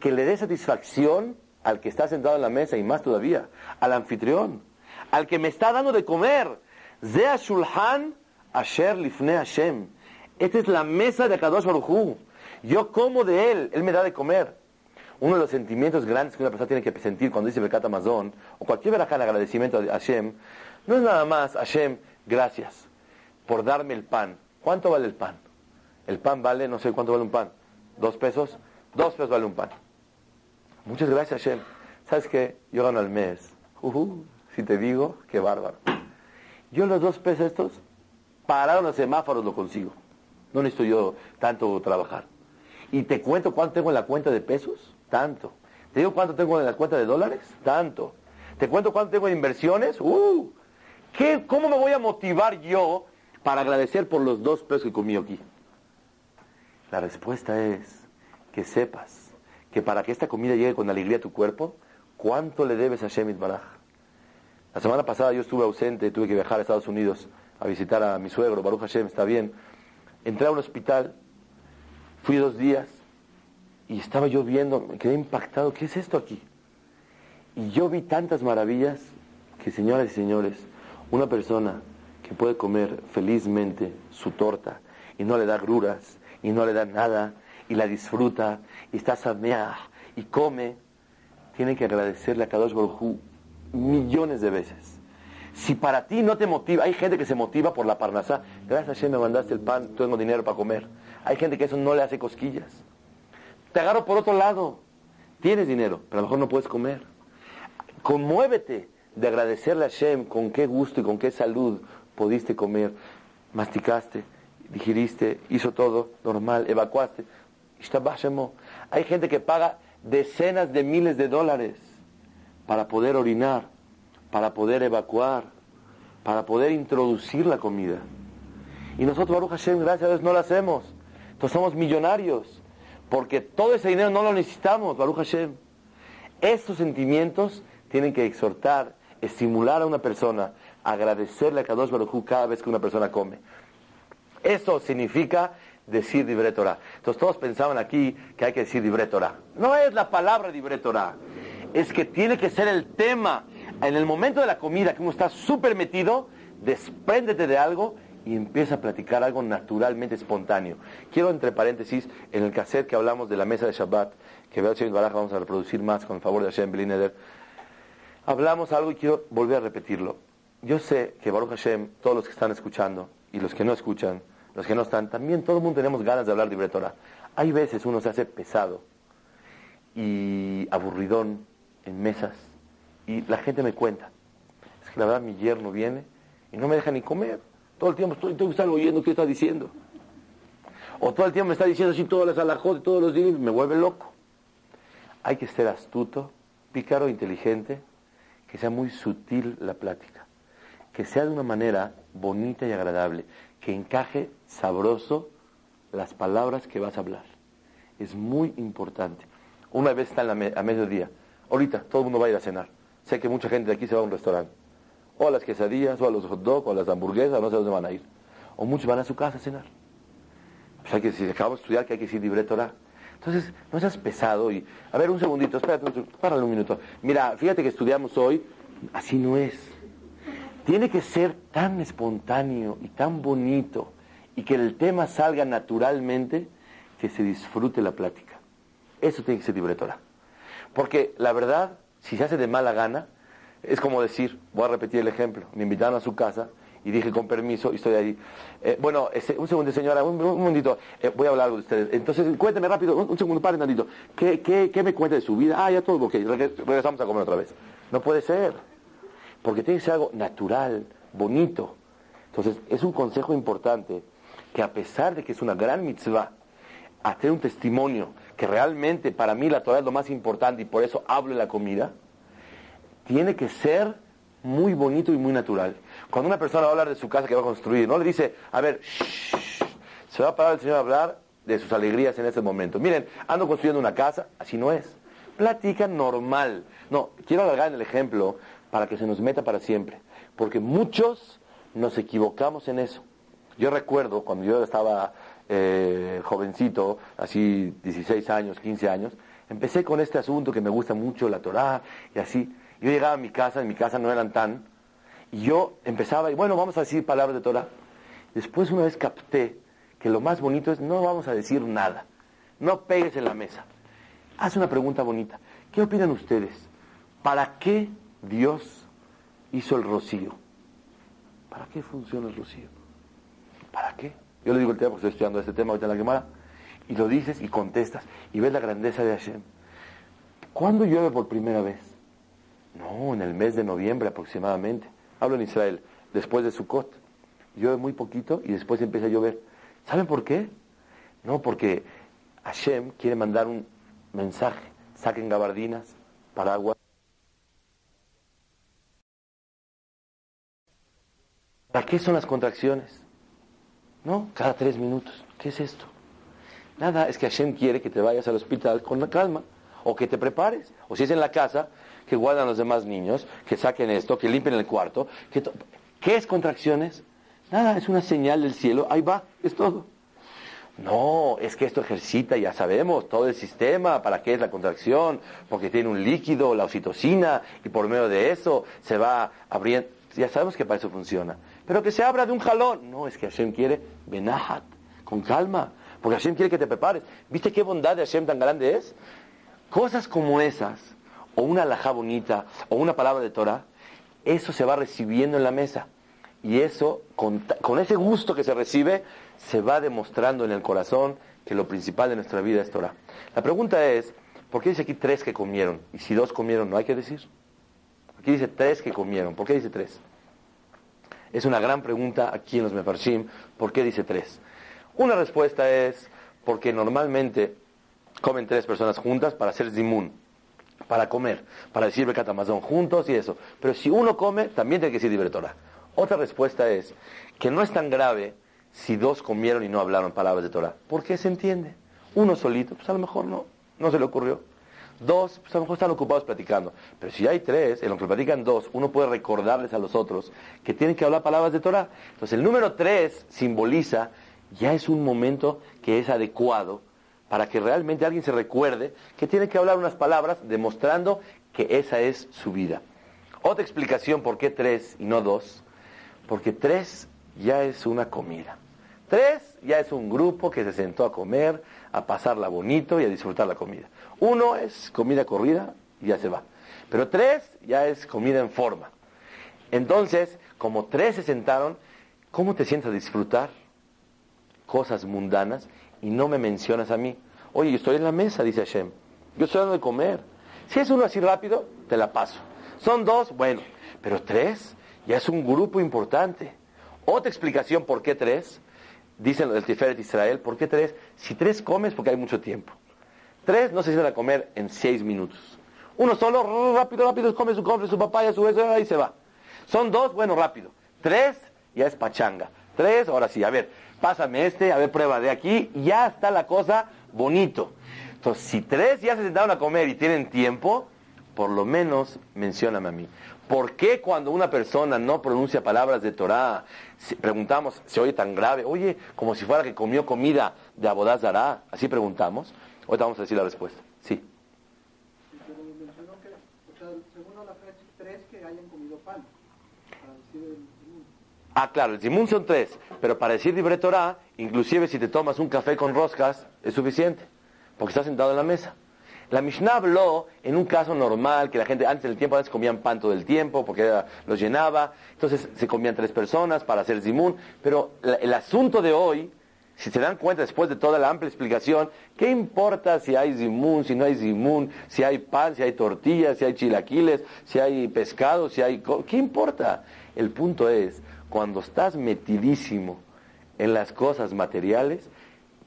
que le dé satisfacción al que está sentado en la mesa y más todavía, al anfitrión, al que me está dando de comer. Zea Shulhan Asher Lifne Hashem. Esta es la mesa de Kadosh Baruj Yo como de él, él me da de comer. Uno de los sentimientos grandes que una persona tiene que sentir cuando dice Bekat Amazon, o cualquier verajá en agradecimiento a Hashem, no es nada más, Hashem, gracias por darme el pan. ¿Cuánto vale el pan? El pan vale, no sé cuánto vale un pan. ¿Dos pesos? Dos pesos vale un pan. Muchas gracias, Hashem. ¿Sabes qué? Yo gano al mes. si te digo, qué bárbaro. Yo los dos pesos estos, pararon los semáforos lo consigo. No necesito yo tanto trabajar. Y te cuento cuánto tengo en la cuenta de pesos, tanto. Te digo cuánto tengo en la cuenta de dólares, tanto. Te cuento cuánto tengo en inversiones, uh. ¿Qué, ¿Cómo me voy a motivar yo para agradecer por los dos pesos que comí aquí? La respuesta es que sepas que para que esta comida llegue con alegría a tu cuerpo, ¿cuánto le debes a Shemit Baraj? La semana pasada yo estuve ausente, tuve que viajar a Estados Unidos a visitar a mi suegro, Baruch Hashem, está bien. Entré a un hospital, fui dos días y estaba yo viendo, me quedé impactado, ¿qué es esto aquí? Y yo vi tantas maravillas que, señoras y señores, una persona que puede comer felizmente su torta y no le da gruras y no le da nada y la disfruta y está sameada y come, tiene que agradecerle a Kadosh Baruj millones de veces. Si para ti no te motiva, hay gente que se motiva por la parnasá. Gracias a Hashem me mandaste el pan, tengo dinero para comer. Hay gente que eso no le hace cosquillas. Te agarro por otro lado. Tienes dinero, pero a lo mejor no puedes comer. Conmuévete de agradecerle a Hashem con qué gusto y con qué salud pudiste comer. Masticaste, digiriste, hizo todo normal, evacuaste. Hay gente que paga decenas de miles de dólares para poder orinar para poder evacuar, para poder introducir la comida. Y nosotros, Baruch Hashem, gracias a Dios, no lo hacemos. Entonces somos millonarios, porque todo ese dinero no lo necesitamos, Baruch Hashem. Estos sentimientos tienen que exhortar, estimular a una persona, agradecerle a Kadosh Baruch cada vez que una persona come. Eso significa decir Dibre Torah. Entonces todos pensaban aquí que hay que decir Dibre Torah. No es la palabra Dibre Torah, es que tiene que ser el tema en el momento de la comida, que uno está súper metido, despréndete de algo y empieza a platicar algo naturalmente espontáneo. Quiero, entre paréntesis, en el cassette que hablamos de la mesa de Shabbat, que veo Baraj vamos a reproducir más con el favor de Hashem Belineder, hablamos algo y quiero volver a repetirlo. Yo sé que Baruch Hashem, todos los que están escuchando y los que no escuchan, los que no están, también todo el mundo tenemos ganas de hablar de Torah. Hay veces uno se hace pesado y aburridón en mesas y la gente me cuenta. Es que la verdad mi yerno viene y no me deja ni comer. Todo el tiempo estoy, tengo que estar oyendo qué está diciendo. O todo el tiempo me está diciendo así todas las alajos y todos los días me vuelve loco. Hay que ser astuto, pícaro, inteligente, que sea muy sutil la plática, que sea de una manera bonita y agradable, que encaje sabroso las palabras que vas a hablar. Es muy importante. Una vez está a mediodía, ahorita todo el mundo va a ir a cenar. Sé que mucha gente de aquí se va a un restaurante. O a las quesadillas, o a los hot dogs, o a las hamburguesas, no sé dónde van a ir. O muchos van a su casa a cenar. Pues hay que decir, acabamos de estudiar que hay que decir libre Torah. Entonces, no seas pesado y, a ver, un segundito, espérate, un, párale un minuto. Mira, fíjate que estudiamos hoy, así no es. Tiene que ser tan espontáneo y tan bonito y que el tema salga naturalmente que se disfrute la plática. Eso tiene que ser libretora. Porque la verdad, si se hace de mala gana, es como decir, voy a repetir el ejemplo, me invitaron a su casa y dije con permiso y estoy ahí. Eh, bueno, este, un segundo señora, un, un eh, voy a hablar algo de ustedes. Entonces, cuénteme rápido, un, segundo, paren tantito. ¿Qué, qué, ¿Qué, me cuenta de su vida? Ah, ya todo, ok, regresamos a comer otra vez. No puede ser, porque tiene que ser algo natural, bonito. Entonces, es un consejo importante que a pesar de que es una gran mitzvah, hacer un testimonio que realmente para mí la Torah es lo más importante y por eso hablo de la comida, tiene que ser muy bonito y muy natural. Cuando una persona va a hablar de su casa que va a construir, no le dice, a ver, se va a parar el Señor a hablar de sus alegrías en ese momento. Miren, ando construyendo una casa, así no es. Platica normal. No, quiero alargar en el ejemplo para que se nos meta para siempre, porque muchos nos equivocamos en eso. Yo recuerdo cuando yo estaba eh, jovencito, así 16 años, 15 años, empecé con este asunto que me gusta mucho, la Torah, y así. Yo llegaba a mi casa, en mi casa no eran tan, y yo empezaba, y bueno, vamos a decir palabras de Torah. Después una vez capté que lo más bonito es no vamos a decir nada, no pegues en la mesa. Haz una pregunta bonita. ¿Qué opinan ustedes? ¿Para qué Dios hizo el rocío? ¿Para qué funciona el rocío? ¿Para qué? Yo le digo el tema porque estoy estudiando este tema ahorita en la Gemara. Y lo dices y contestas y ves la grandeza de Hashem. ¿Cuándo llueve por primera vez? No, en el mes de noviembre aproximadamente. Hablo en Israel, después de Sukkot. Llueve muy poquito y después empieza a llover. ¿Saben por qué? No, porque Hashem quiere mandar un mensaje. Saquen gabardinas, paraguas. ¿Para qué son las contracciones? ¿no? Cada tres minutos. ¿Qué es esto? Nada, es que Hashem quiere que te vayas al hospital con la calma, o que te prepares, o si es en la casa, que guardan los demás niños, que saquen esto, que limpien el cuarto. Que ¿Qué es contracciones? Nada, es una señal del cielo, ahí va, es todo. No, es que esto ejercita, ya sabemos, todo el sistema, para qué es la contracción, porque tiene un líquido, la oxitocina, y por medio de eso se va abriendo. Ya sabemos que para eso funciona. Pero que se abra de un jalón. No, es que Hashem quiere benahat, con calma. Porque Hashem quiere que te prepares. ¿Viste qué bondad de Hashem tan grande es? Cosas como esas, o una alajá bonita, o una palabra de Torah, eso se va recibiendo en la mesa. Y eso, con, con ese gusto que se recibe, se va demostrando en el corazón que lo principal de nuestra vida es Torah. La pregunta es, ¿por qué dice aquí tres que comieron? Y si dos comieron, ¿no hay que decir? Aquí dice tres que comieron. ¿Por qué dice tres? Es una gran pregunta aquí en los Mefarshim. ¿Por qué dice tres? Una respuesta es porque normalmente comen tres personas juntas para hacer zimun, para comer, para decir Bekat juntos y eso. Pero si uno come, también tiene que decir Libertora. Otra respuesta es que no es tan grave si dos comieron y no hablaron palabras de Torah. ¿Por qué se entiende? Uno solito, pues a lo mejor no, no se le ocurrió. Dos, pues a lo mejor están ocupados platicando. Pero si hay tres, en lo que platican dos, uno puede recordarles a los otros que tienen que hablar palabras de Torah. Entonces el número tres simboliza, ya es un momento que es adecuado para que realmente alguien se recuerde que tiene que hablar unas palabras demostrando que esa es su vida. Otra explicación por qué tres y no dos, porque tres ya es una comida. Tres ya es un grupo que se sentó a comer, a pasarla bonito y a disfrutar la comida. Uno es comida corrida y ya se va. Pero tres ya es comida en forma. Entonces, como tres se sentaron, ¿cómo te sientes a disfrutar cosas mundanas y no me mencionas a mí? Oye, yo estoy en la mesa, dice Hashem. Yo estoy dando de comer. Si es uno así rápido, te la paso. Son dos, bueno. Pero tres ya es un grupo importante. Otra explicación por qué tres, dicen los del Tiferet Israel, ¿por qué tres? Si tres comes, porque hay mucho tiempo. Tres no se sientan a comer en seis minutos. Uno solo, rápido, rápido, come su cofre, su papaya, su eso, y se va. Son dos, bueno, rápido. Tres, ya es pachanga. Tres, ahora sí, a ver, pásame este, a ver, prueba de aquí, ya está la cosa bonito. Entonces, si tres ya se sentaron a comer y tienen tiempo, por lo menos mencióname a mí. ¿Por qué cuando una persona no pronuncia palabras de Torah, preguntamos, se oye tan grave? Oye, como si fuera que comió comida de Abodazara? Así preguntamos. Ahorita vamos a decir la respuesta. Sí. El. Ah, claro, el zimun son tres, pero para decir libre Torah, inclusive si te tomas un café con roscas, es suficiente, porque estás sentado en la mesa. La Mishnah habló en un caso normal, que la gente antes del tiempo a veces comían pan todo el tiempo, porque era- los llenaba, entonces se comían tres personas para hacer zimun, pero la- el asunto de hoy, si se dan cuenta después de toda la amplia explicación, ¿qué importa si hay zimun, si no hay zimun, si hay pan, si hay tortillas, si hay chilaquiles, si hay pescado, si hay... ¿Qué importa? El punto es, cuando estás metidísimo en las cosas materiales,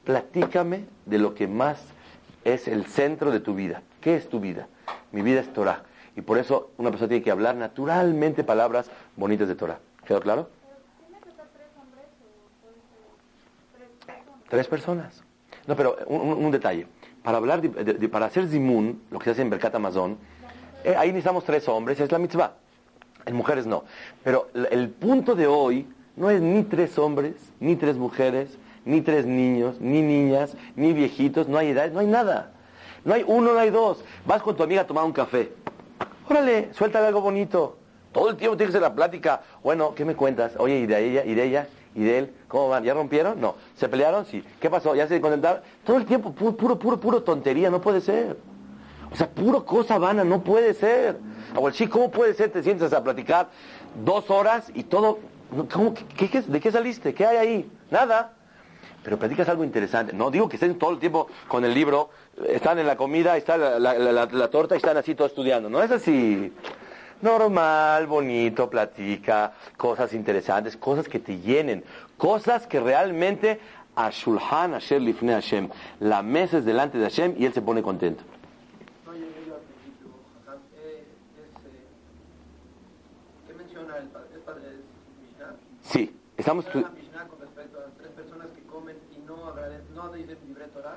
platícame de lo que más es el centro de tu vida. ¿Qué es tu vida? Mi vida es Torah. Y por eso una persona tiene que hablar naturalmente palabras bonitas de Torah. ¿Quedó claro? Pero tiene que ser tres hombres o puede ser tres personas. Tres personas. No, pero un, detalle. Para hablar, para hacer zimun, lo que se hace en Berkat Amazon, eh, ahí necesitamos tres hombres, es la mitzvah. En mujeres no. Pero el punto de hoy no es ni tres hombres, ni tres mujeres, ni tres niños, ni niñas, ni viejitos, no hay edades, no hay nada. No hay uno, no hay dos. Vas con tu amiga a tomar un café. Órale, suéltale algo bonito. Todo el tiempo tienes la plática. Bueno, ¿qué me cuentas? Oye, ¿y de ella? ¿Y de ella? ¿Y de él? ¿Cómo van? ¿Ya rompieron? No. ¿Se pelearon? Sí. ¿Qué pasó? ¿Ya se contentaron? Todo el tiempo, puro, puro, puro, puro tontería, no puede ser. O sea, puro cosa vana, no puede ser. Abuel, sí, ¿cómo puede ser? Te sientas a platicar dos horas y todo. ¿Cómo, qué- ¿De qué saliste? ¿Qué hay ahí? Nada. Pero platicas algo interesante. No digo que estén todo el tiempo con el libro, están en la comida, está la- la torta y están así todos estudiando. No es así. Normal, bonito, platica, cosas interesantes, cosas que te llenen, cosas que realmente a Shulhan Asher Lifnei Hashem. La mesa es delante de Hashem y él se pone contento. Sí, estamos...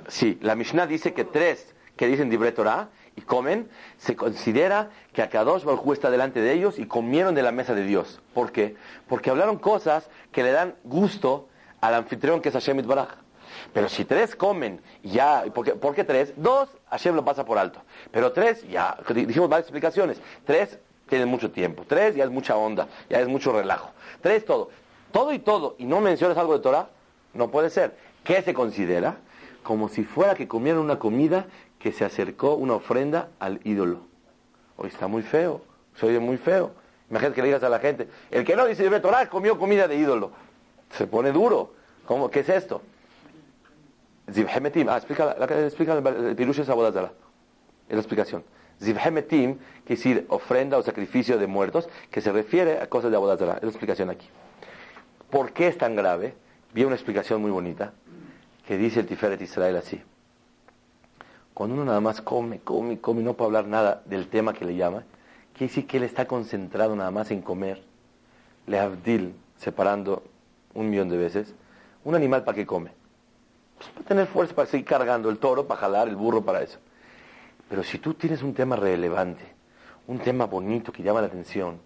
Sí, la Mishnah dice que tres que dicen Dibre Torah comen, se considera que Akadosh Baruj está delante de ellos y comieron de la mesa de Dios. ¿Por qué? Porque hablaron cosas que le dan gusto al anfitrión que es Hashem Itbaraj. Pero si tres comen, ya, ¿por qué, por qué tres? Dos, Hashem lo pasa por alto. Pero tres, ya, dijimos varias explicaciones. Tres tienen mucho tiempo. Tres ya es mucha onda, ya es mucho relajo. Tres todo. Todo y todo, y no mencionas algo de Torah, no puede ser. ¿Qué se considera? Como si fuera que comieran una comida que se acercó una ofrenda al ídolo. Hoy está muy feo, se oye muy feo. Imagínate que le digas a la gente, el que no dice de Torah comió comida de ídolo. Se pone duro. ¿Cómo? ¿Qué es esto? Zibhemetim. Ah, explica, explica el, pirush es Abodazara. Es la explicación. Zibhemetim, que decir ofrenda o sacrificio de muertos, que se refiere a cosas de Abodazara. Es la explicación aquí. ¿Por qué es tan grave? Vi una explicación muy bonita que dice el Tiferet Israel así. Cuando uno nada más come, come, come no puede hablar nada del tema que le llama, quiere decir que él está concentrado nada más en comer. Le abdil, separando un millón de veces. Un animal para qué come? Pues para tener fuerza para seguir cargando el toro, para jalar el burro para eso. Pero si tú tienes un tema relevante, un tema bonito que llama la atención,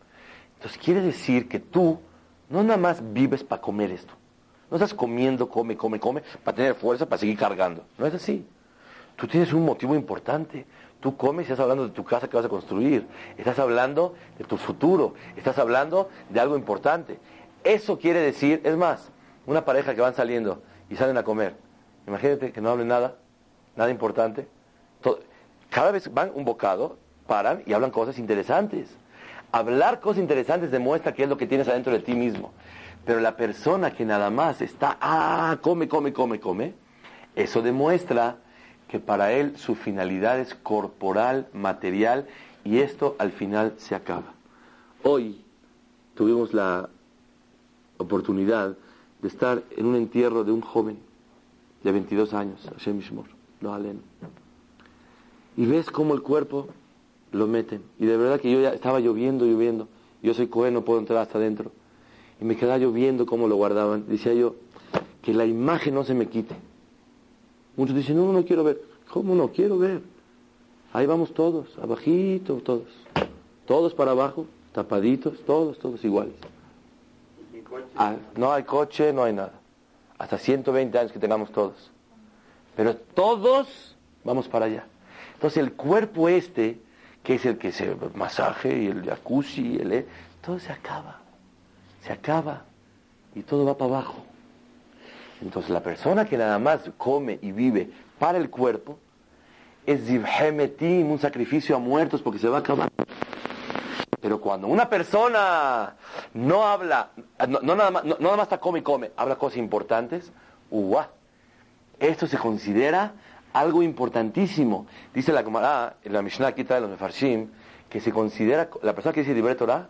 entonces quiere decir que tú no nada más vives para comer esto. No estás comiendo, come, come, come, para tener fuerza, para seguir cargando. No es así. Tú tienes un motivo importante. Tú comes y estás hablando de tu casa que vas a construir. Estás hablando de tu futuro. Estás hablando de algo importante. Eso quiere decir, es más, una pareja que van saliendo y salen a comer. Imagínate que no hablen nada, nada importante. Cada vez van un bocado, paran y hablan cosas interesantes. Hablar cosas interesantes demuestra que es lo que tienes adentro de ti mismo. Pero la persona que nada más está, ah, come, come, come, come, eso demuestra que para él su finalidad es corporal, material, y esto al final se acaba. Hoy tuvimos la oportunidad de estar en un entierro de un joven de 22 años, Hashem Yishmor, lo aleno. Y ves cómo el cuerpo lo meten. Y de verdad que yo ya estaba lloviendo, lloviendo. Yo soy cohen, no puedo entrar hasta adentro. Y me quedaba lloviendo cómo lo guardaban. Decía yo, que la imagen no se me quite. Muchos dicen, no, no quiero ver. ¿Cómo no quiero ver? Ahí vamos todos, abajito, todos. Todos para abajo, tapaditos, todos, todos iguales. Ah, no hay coche, no hay nada. Hasta 120 años que tengamos todos. Pero todos vamos para allá. Entonces el cuerpo este, que es el que se masaje y el jacuzzi, el, eh, todo se acaba. Se acaba y todo va para abajo. Entonces la persona que nada más come y vive para el cuerpo es zibhemetim, un sacrificio a muertos porque se va a acabar. Pero cuando una persona no habla, no, nada, más, nada más está come y come, habla cosas importantes, uah, esto se considera algo importantísimo. Dice la Gemara, la Mishnah aquí de los Mefarshim, que se considera, la persona que dice Dibre Torah,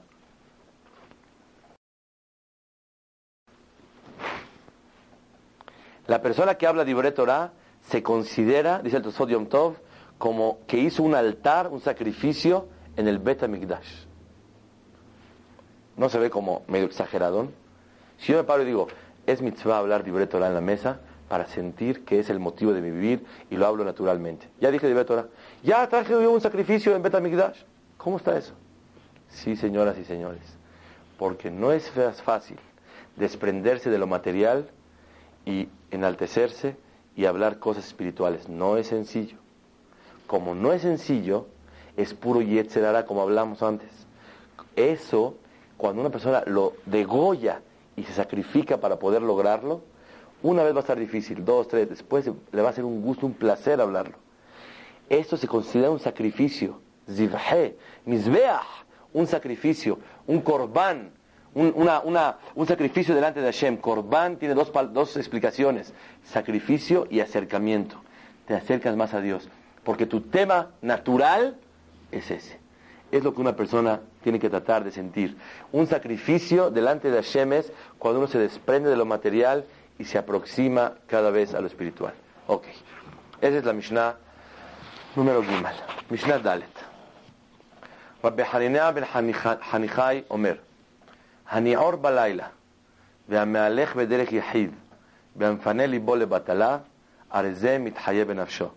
la persona que habla Dibre Torah se considera, dice el Tosot Yom Tov, como que hizo un altar, un sacrificio en el Bet HaMikdash. ¿No se ve como medio exagerado? Si yo me paro y digo, es mitzvah hablar Dibre Torah en la mesa, para sentir que es el motivo de mi vivir y lo hablo naturalmente. Ya dije de Torah, ya traje yo un sacrificio en Betamigdash. ¿Cómo está eso? Sí, señoras y señores, porque no es fácil desprenderse de lo material y enaltecerse y hablar cosas espirituales. No es sencillo. Como no es sencillo, es puro yetzerara, como hablamos antes. Eso, cuando una persona lo degolla y se sacrifica para poder lograrlo, una vez va a estar difícil, dos, tres, después le va a ser un gusto, un placer hablarlo. Esto se considera un sacrificio, zivhe, misbeah, un sacrificio, un korban, un, un sacrificio delante de Hashem. Korban tiene dos, dos explicaciones, sacrificio y acercamiento. Te acercas más a Dios, porque tu tema natural es ese. Es lo que una persona tiene que tratar de sentir. Un sacrificio delante de Hashem es cuando uno se desprende de lo material y se aproxima cada vez a lo espiritual. Ok. Esa es la Mishnah número Gimal. Mishnah Dalet. Rabbi Harinea ben Hanichai Omer. הניעור בלילה והמהלך בדרך יחיד והמפנה ליבו לבטלה, הרי זה מתחיה בנפשו.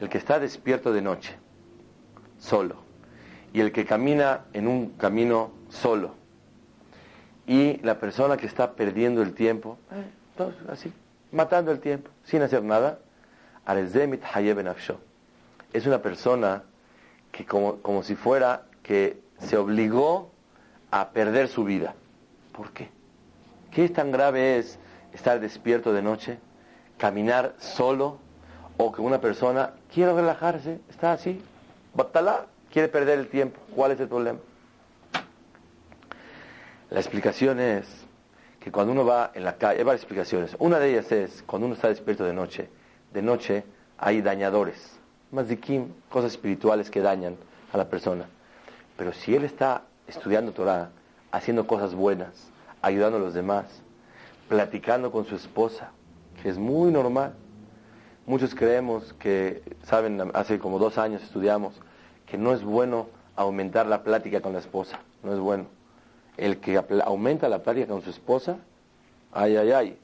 El que está despierto de noche, solo, y el que camina en un camino solo, y la persona que está perdiendo el tiempo, eh, así, matando el tiempo, sin hacer nada. Es una persona que como, como si fuera que se obligó a perder su vida. ¿Por qué? ¿Qué tan grave es estar despierto de noche, caminar solo, o que una persona quiere relajarse, está así, batala, quiere perder el tiempo? ¿Cuál es el problema? La explicación es que cuando uno va en la calle, hay varias explicaciones. Una de ellas es, cuando uno está despierto de noche, de noche hay dañadores, mazikim, cosas espirituales que dañan a la persona. Pero si él está estudiando Torah, haciendo cosas buenas, ayudando a los demás, platicando con su esposa, que es muy normal. Muchos creemos que, saben, hace como dos años estudiamos, que no es bueno aumentar la plática con la esposa, no es bueno el que aumenta la plática con su esposa, ay, ay, ay,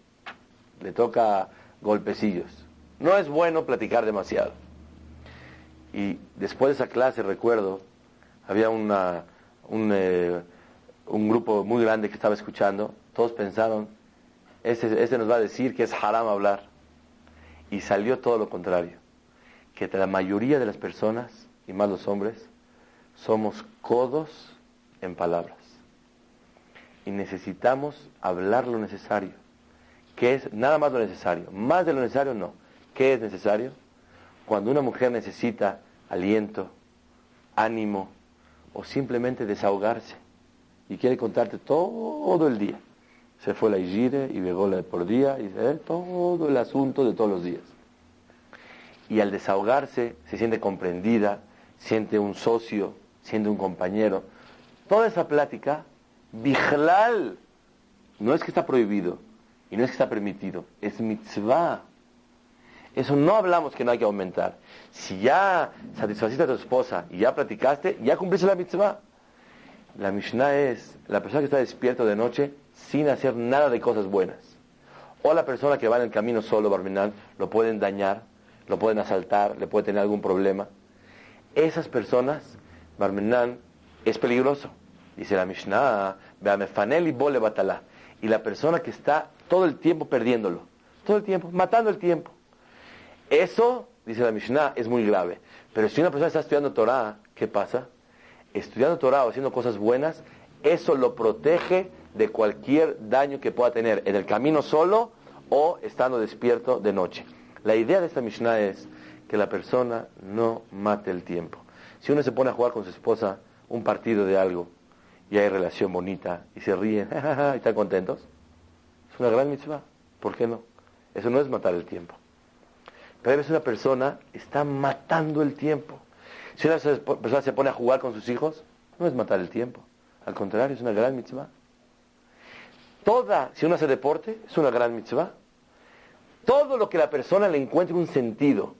le toca golpecillos. No es bueno platicar demasiado. Y después de esa clase, recuerdo, había una, un, eh, un grupo muy grande que estaba escuchando, todos pensaron, este, nos va a decir que es haram hablar. Y salió todo lo contrario, que la mayoría de las personas, y más los hombres, somos codos en palabras y necesitamos hablar lo necesario. ¿Qué es? Nada más lo necesario. Más de lo necesario no. ¿Qué es necesario? Cuando una mujer necesita aliento, ánimo o simplemente desahogarse y quiere contarte todo el día. Se fue la Igire y llegó la por día y eh, todo el asunto de todos los días. Y al desahogarse se siente comprendida, siente un socio, siente un compañero. Toda esa plática Bijlal. No es que está prohibido y no es que está permitido, es mitzvah. Eso no hablamos que no hay que aumentar. Si ya satisfaciste a tu esposa y ya platicaste, ya cumpliste la mitzvah. La Mishnah es la persona que está despierta de noche sin hacer nada de cosas buenas. O la persona que va en el camino solo, Barminan, lo pueden dañar, lo pueden asaltar, le puede tener algún problema. Esas personas, Barminan, es peligroso. Dice la Mishnah, y bole batala. Y la persona que está todo el tiempo perdiéndolo, todo el tiempo, matando el tiempo. Eso, dice la Mishnah, es muy grave. Pero si una persona está estudiando Torah, ¿qué pasa? Estudiando Torah o haciendo cosas buenas, eso lo protege de cualquier daño que pueda tener en el camino solo o estando despierto de noche. La idea de esta Mishnah es que la persona no mate el tiempo. Si uno se pone a jugar con su esposa un partido de algo y hay relación bonita y se ríen y están contentos, es una gran mitzvah. ¿Por qué no? Eso no es matar el tiempo. Pero a veces una persona está matando el tiempo. Si una persona se pone a jugar con sus hijos, no es matar el tiempo. Al contrario, es una gran mitzvah. Toda, si uno hace deporte, es una gran mitzvah. Todo lo que la persona le encuentre un sentido,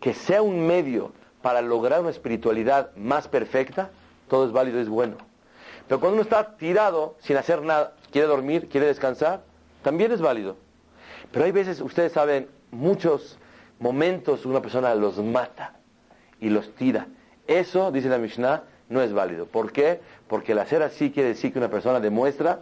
que sea un medio para lograr una espiritualidad más perfecta, todo es válido, es bueno. Pero cuando uno está tirado, sin hacer nada, quiere dormir, quiere descansar, también es válido. Pero hay veces, ustedes saben, muchos momentos una persona los mata y los tira. Eso, dice la Mishnah, no es válido. ¿Por qué? Porque el hacer así quiere decir que una persona demuestra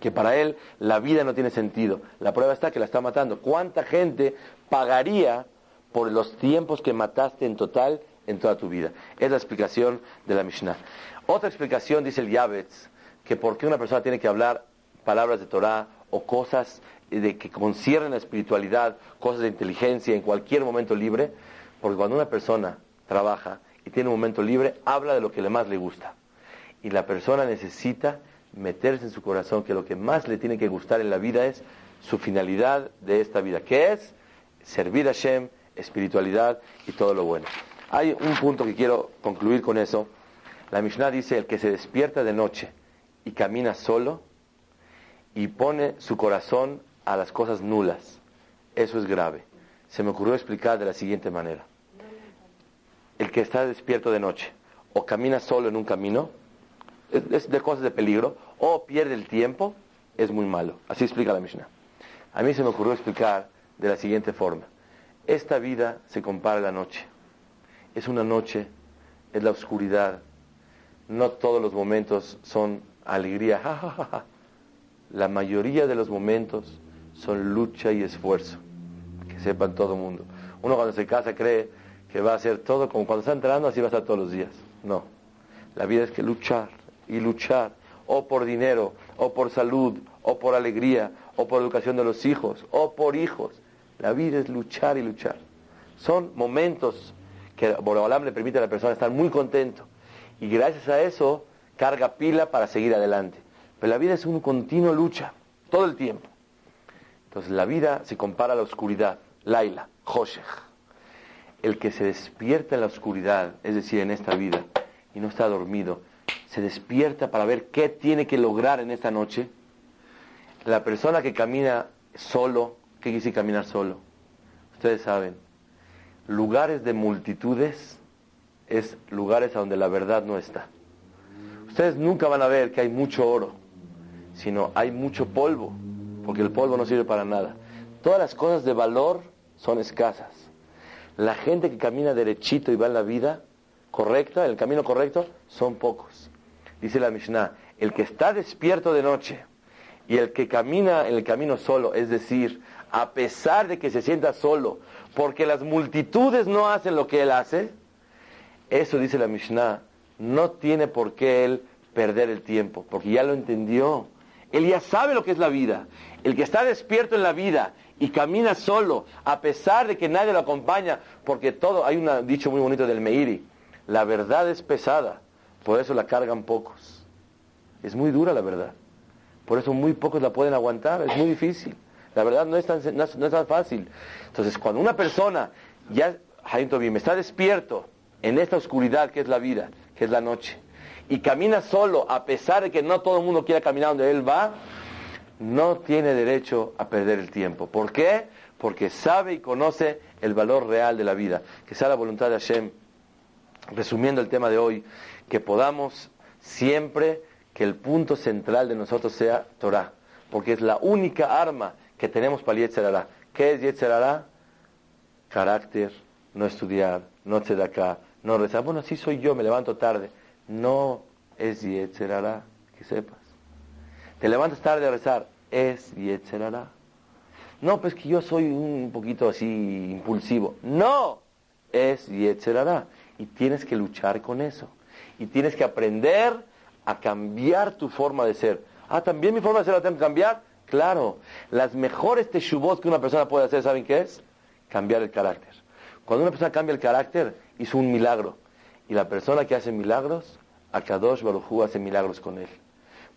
que para él la vida no tiene sentido. La prueba está que la está matando. ¿Cuánta gente pagaría por los tiempos que mataste en total en toda tu vida? Es la explicación de la Mishnah. Otra explicación dice el Yavetz, que por qué una persona tiene que hablar palabras de Torah o cosas de que conciernen la espiritualidad, cosas de inteligencia en cualquier momento libre, porque cuando una persona trabaja y tiene un momento libre, habla de lo que le más le gusta. Y la persona necesita meterse en su corazón que lo que más le tiene que gustar en la vida es su finalidad de esta vida, que es servir a Shem, espiritualidad y todo lo bueno. Hay un punto que quiero concluir con eso. La Mishnah dice, el que se despierta de noche y camina solo y pone su corazón a las cosas nulas, eso es grave. Se me ocurrió explicar de la siguiente manera. El que está despierto de noche o camina solo en un camino, es de cosas de peligro, o pierde el tiempo, es muy malo. Así explica la Mishnah. A mí se me ocurrió explicar de la siguiente forma. Esta vida se compara a la noche. Es una noche, es la oscuridad. No todos los momentos son alegría. La mayoría de los momentos son lucha y esfuerzo. Que sepan todo el mundo. Uno cuando se casa cree que va a hacer todo como cuando está entrando, así va a estar todos los días. No. La vida es que luchar y luchar o por dinero, o por salud, o por alegría, o por educación de los hijos, o por hijos. La vida es luchar y luchar. Son momentos que Borobalam le permite a la persona estar muy contento. Y gracias a eso carga pila para seguir adelante. Pero la vida es una continua lucha, todo el tiempo. Entonces la vida se compara a la oscuridad, Laila, Hoshech. El que se despierta en la oscuridad, es decir, en esta vida, y no está dormido, se despierta para ver qué tiene que lograr en esta noche. La persona que camina solo, ¿qué decir caminar solo? Ustedes saben, lugares de multitudes es lugares a donde la verdad no está. Ustedes nunca van a ver que hay mucho oro, sino hay mucho polvo, porque el polvo no sirve para nada. Todas las cosas de valor son escasas. La gente que camina derechito y va en la vida correcta, el camino correcto, son pocos. Dice la Mishnah, el que está despierto de noche y el que camina en el camino solo, es decir, a pesar de que se sienta solo, porque las multitudes no hacen lo que él hace, eso dice la Mishnah, no tiene por qué él perder el tiempo, porque ya lo entendió. Él ya sabe lo que es la vida. El que está despierto en la vida y camina solo, a pesar de que nadie lo acompaña, porque todo, hay un dicho muy bonito del Meiri, la verdad es pesada, por eso la cargan pocos. Es muy dura la verdad. Por eso muy pocos la pueden aguantar, es muy difícil. La verdad no es tan, no es, tan fácil. Entonces, cuando una persona ya, me está despierto en esta oscuridad que es la vida, que es la noche, y camina solo, a pesar de que no todo el mundo quiera caminar donde él va, no tiene derecho a perder el tiempo. ¿Por qué? Porque sabe y conoce el valor real de la vida. Que sea la voluntad de Hashem resumiendo el tema de hoy, que podamos siempre que el punto central de nosotros sea Torah, porque es la única arma que tenemos para Yetzerará. ¿Qué es Yetzerará? Carácter, no estudiar, no acá, no rezar. Bueno, así soy yo, me levanto tarde. No es Yetzerará, que sepas. Te levantas tarde a rezar, es Yetzerará. No, pues que yo soy un poquito así impulsivo. No, es Yetzerara. Y tienes que luchar con eso. Y tienes que aprender a cambiar tu forma de ser. Ah, también mi forma de ser la tengo que cambiar. Claro, las mejores teshuvot que una persona puede hacer, ¿saben qué es? Cambiar el carácter. Cuando una persona cambia el carácter, hizo un milagro. Y la persona que hace milagros, Akadosh Baruj hace milagros con él.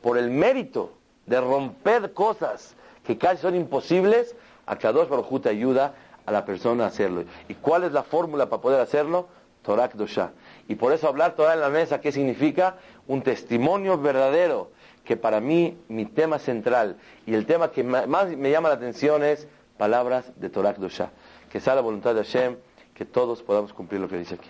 Por el mérito de romper cosas que casi son imposibles, Akadosh Baruj te ayuda a la persona a hacerlo. ¿Y cuál es la fórmula para poder hacerlo? Torah Dosha. Y por eso hablar Torah en la mesa, ¿qué significa? Un testimonio verdadero que para mí mi tema central y el tema que más me llama la atención es palabras de Torah Dosha. Que sea la voluntad de Hashem que todos podamos cumplir lo que dice aquí.